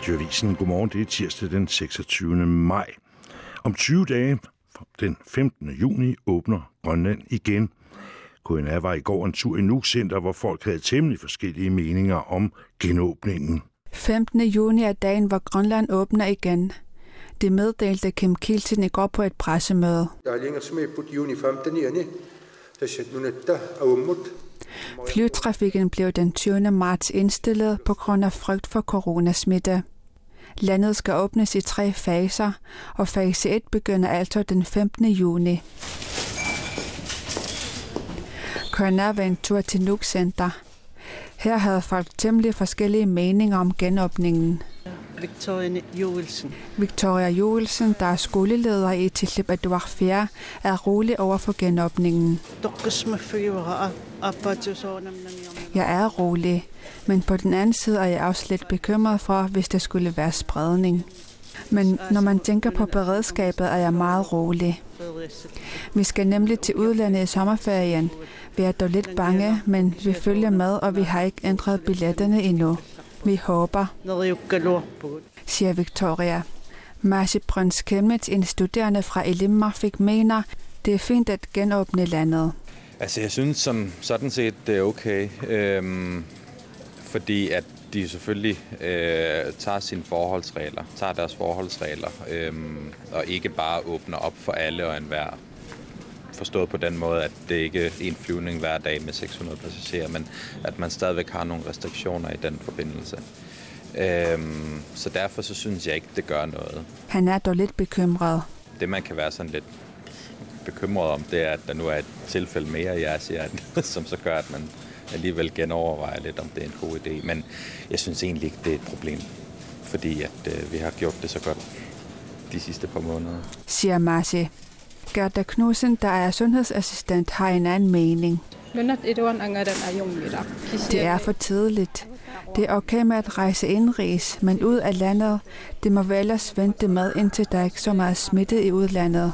Radioavisen. Godmorgen, det er tirsdag den 26. maj. Om 20 dage, den 15. juni, åbner Grønland igen. KNR var i går en tur i Nuuk Center, hvor folk havde temmelig forskellige meninger om genåbningen. 15. juni er dagen, hvor Grønland åbner igen. Det meddelte Kim Kielsen i går på et pressemøde. Flytrafikken blev den 20. marts indstillet på grund af frygt for coronasmitte. Landet skal åbnes i tre faser, og fase 1 begynder altså den 15. juni. Kørner var en tur til Nuuk Center. Her havde folk temmelig forskellige meninger om genåbningen. Victoria Joelsen. Victoria Joelsen, der er skoleleder i Tislip Edouard Fjerde, er rolig over for genåbningen. Jeg er rolig, men på den anden side er jeg også lidt bekymret for, hvis der skulle være spredning. Men når man tænker på beredskabet, er jeg meget rolig. Vi skal nemlig til udlandet i sommerferien. Vi er dog lidt bange, men vi følger med, og vi har ikke ændret billetterne endnu. Vi håber, siger Victoria. Marci Brøns Kemmet, en studerende fra Elimmarfik, mener, det er fint at genåbne landet. Altså, jeg synes som sådan set, det er okay. Øhm, fordi at de selvfølgelig øh, tager sine forholdsregler, tager deres forholdsregler, øh, og ikke bare åbner op for alle og enhver. Forstået på den måde, at det ikke er en flyvning hver dag med 600 passagerer, men at man stadigvæk har nogle restriktioner i den forbindelse. Øhm, så derfor så synes jeg ikke, det gør noget. Han er dog lidt bekymret. Det, man kan være sådan lidt bekymret om, det er, at der nu er et tilfælde mere i Asien, som så gør, at man alligevel genovervejer lidt, om det er en god idé. Men jeg synes egentlig ikke, det er et problem, fordi at øh, vi har gjort det så godt de sidste par måneder. Siger Marci. Gerda Knudsen, der er sundhedsassistent, har en anden mening. Det er for tidligt. Det er okay med at rejse indrigs, men ud af landet, det må vel ellers vente med, indtil der ikke så meget smitte i udlandet.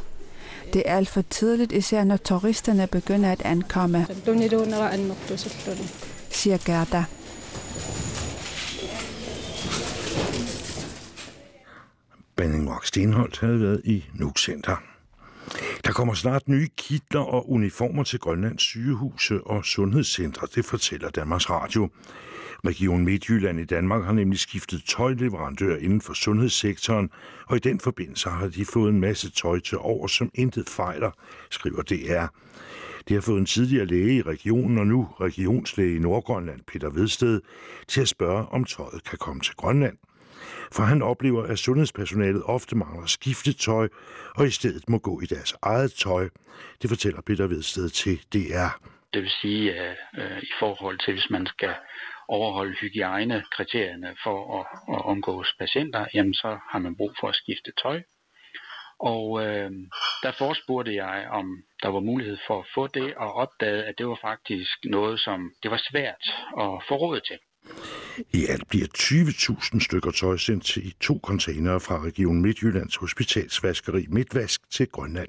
Det er alt for tidligt, især når turisterne begynder at ankomme, siger Gerda. Benning Rock Stenholdt havde været i Nuuk Center. Der kommer snart nye kitler og uniformer til Grønlands sygehuse og sundhedscentre, det fortæller Danmarks Radio. Region Midtjylland i Danmark har nemlig skiftet tøjleverandør inden for sundhedssektoren, og i den forbindelse har de fået en masse tøj til over, som intet fejler, skriver DR. Det har fået en tidligere læge i regionen og nu regionslæge i Nordgrønland, Peter Vedsted, til at spørge, om tøjet kan komme til Grønland. For han oplever, at sundhedspersonalet ofte mangler skiftetøj, og i stedet må gå i deres eget tøj. Det fortæller Peter Vedsted til DR. Det vil sige, at øh, i forhold til, hvis man skal overholde hygiejnekriterierne for at, at omgås patienter, jamen så har man brug for at skifte tøj. Og øh, der forspurgte jeg, om der var mulighed for at få det, og opdagede, at det var faktisk noget, som det var svært at få råd til. I alt bliver 20.000 stykker tøj sendt til i to containere fra Region Midtjyllands Hospitalsvaskeri Midtvask til Grønland.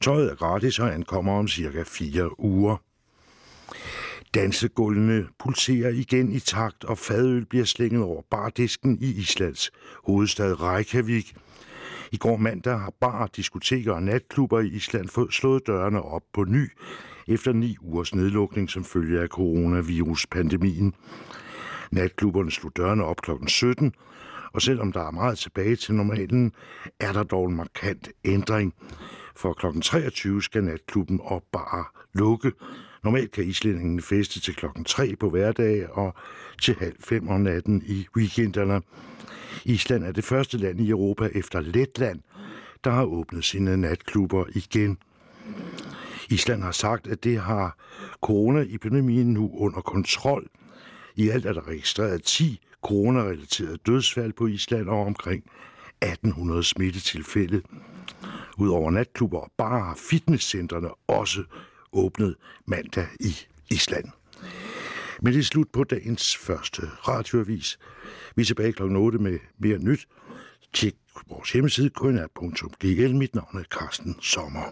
Tøjet er gratis og ankommer om cirka fire uger. Dansegulvene pulserer igen i takt, og fadøl bliver slænget over bardisken i Islands hovedstad Reykjavik. I går mandag har bar, diskoteker og natklubber i Island fået slået dørene op på ny, efter ni ugers nedlukning som følge af coronaviruspandemien. Natklubberne slog dørene op kl. 17, og selvom der er meget tilbage til normalen, er der dog en markant ændring. For kl. 23 skal natklubben og bare lukke, Normalt kan islændingene feste til klokken 3 på hverdage og til halv fem om natten i weekenderne. Island er det første land i Europa efter Letland, der har åbnet sine natklubber igen. Island har sagt, at det har coronaepidemien nu under kontrol. I alt er der registreret 10 coronarelaterede dødsfald på Island og omkring 1800 smittetilfælde. Udover natklubber og barer har fitnesscentrene også åbnet mandag i Island. Men det er slut på dagens første radioavis. Vi er tilbage kl. 8 med mere nyt. Tjek vores hjemmeside knr.gl. Mit navn er Carsten Sommer.